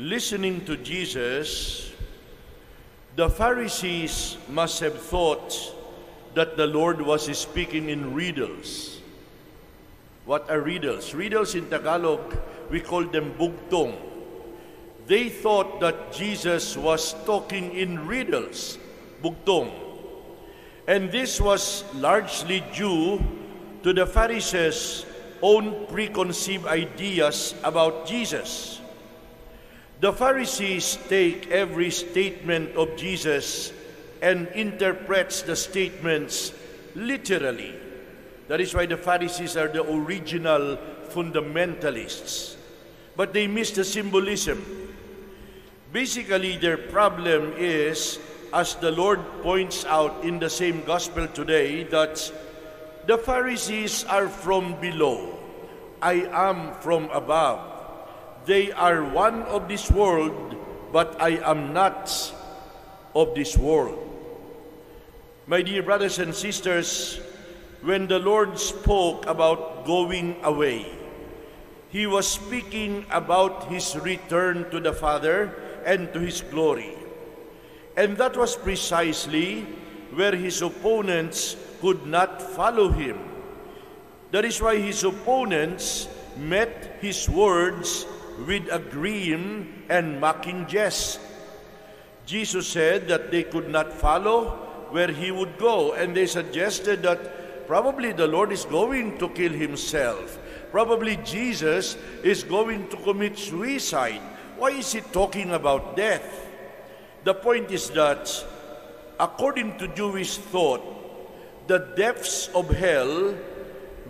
Listening to Jesus, the Pharisees must have thought that the Lord was speaking in riddles. What are riddles? Riddles in Tagalog, we call them bugtong. They thought that Jesus was talking in riddles, bugtong. And this was largely due to the Pharisees' own preconceived ideas about Jesus. The Pharisees take every statement of Jesus and interprets the statements literally. That is why the Pharisees are the original fundamentalists. But they miss the symbolism. Basically, their problem is, as the Lord points out in the same gospel today, that the Pharisees are from below. I am from above. They are one of this world, but I am not of this world. My dear brothers and sisters, when the Lord spoke about going away, He was speaking about His return to the Father and to His glory. And that was precisely where His opponents could not follow Him. That is why His opponents met His words with a grim and mocking jest. Jesus said that they could not follow where he would go, and they suggested that probably the Lord is going to kill himself. Probably Jesus is going to commit suicide. Why is he talking about death? The point is that, according to Jewish thought, the depths of hell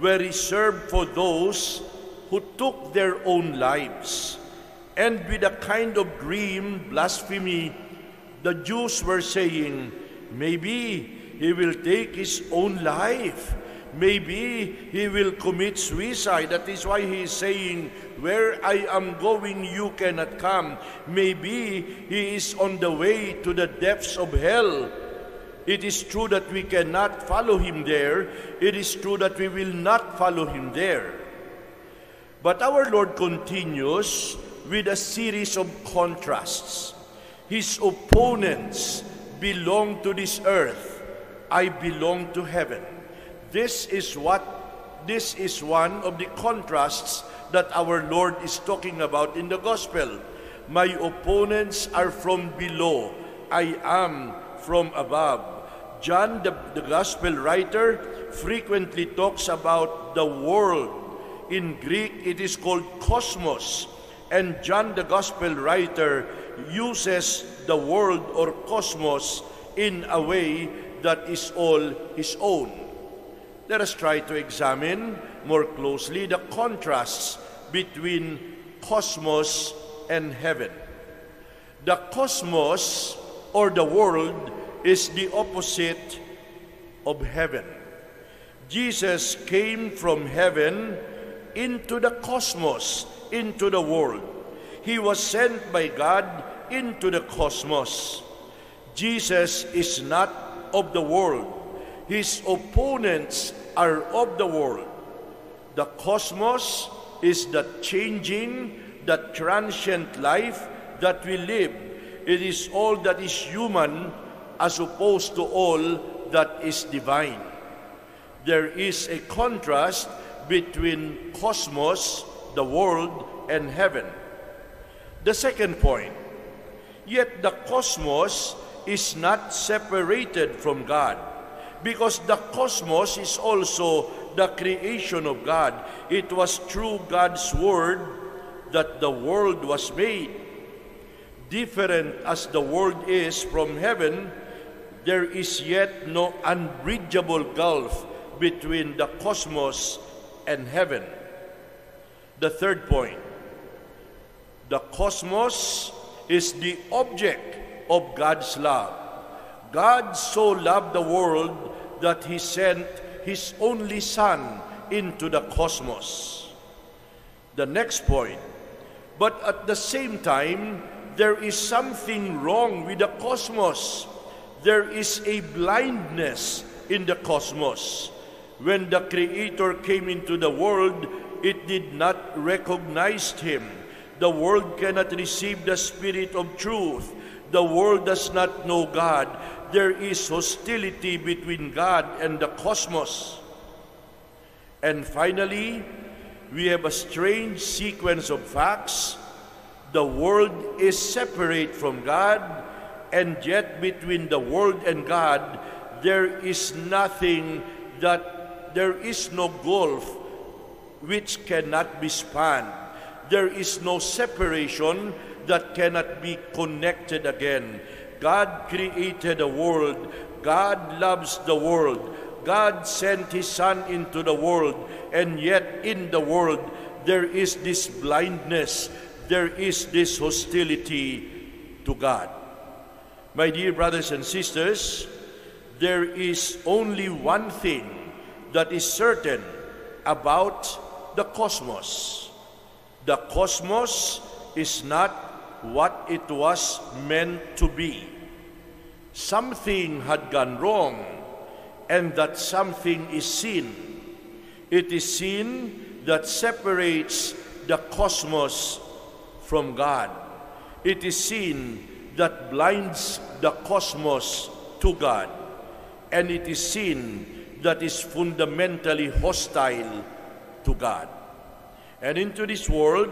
were reserved for those who took their own lives. And with a kind of grim blasphemy, the Jews were saying, maybe he will take his own life. Maybe he will commit suicide. That is why he is saying, Where I am going, you cannot come. Maybe he is on the way to the depths of hell. It is true that we cannot follow him there. It is true that we will not follow him there. But our Lord continues with a series of contrasts. His opponents belong to this earth. I belong to heaven. This is what this is one of the contrasts that our Lord is talking about in the gospel. My opponents are from below. I am from above. John, the, the gospel writer, frequently talks about the world. In Greek, it is called cosmos. And John, the gospel writer, uses the world or cosmos in a way that is all his own. Let us try to examine more closely the contrasts between cosmos and heaven. The cosmos or the world is the opposite of heaven. Jesus came from heaven into the cosmos, into the world. He was sent by God into the cosmos. Jesus is not of the world. His opponents are of the world. The cosmos is the changing, the transient life that we live. It is all that is human as opposed to all that is divine. There is a contrast between cosmos, the world, and heaven. The second point, yet the cosmos is not separated from God because the cosmos is also the creation of God. It was through God's word that the world was made. Different as the world is from heaven, there is yet no unbridgeable gulf between the cosmos and heaven. The third point the cosmos is the object of God's love. God so loved the world that He sent His only Son into the cosmos. The next point, but at the same time, there is something wrong with the cosmos. There is a blindness in the cosmos. When the Creator came into the world, it did not recognize Him. The world cannot receive the Spirit of truth. The world does not know God. There is hostility between God and the cosmos. And finally, we have a strange sequence of facts. The world is separate from God, and yet between the world and God, there is nothing that there is no gulf which cannot be spanned. There is no separation that cannot be connected again. God created the world. God loves the world. God sent His Son into the world, and yet in the world there is this blindness, there is this hostility to God. My dear brothers and sisters, there is only one thing that is certain about the cosmos. The cosmos is not what it was meant to be. Something had gone wrong and that something is sin. It is sin that separates the cosmos from God. It is sin that blinds the cosmos to God. And it is sin that is fundamentally hostile to God. And into this world,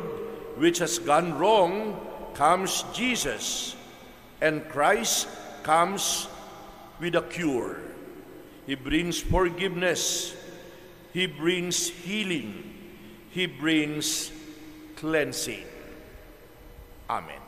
which has gone wrong, comes Jesus. And Christ comes with a cure. He brings forgiveness. He brings healing. He brings cleansing. Amen.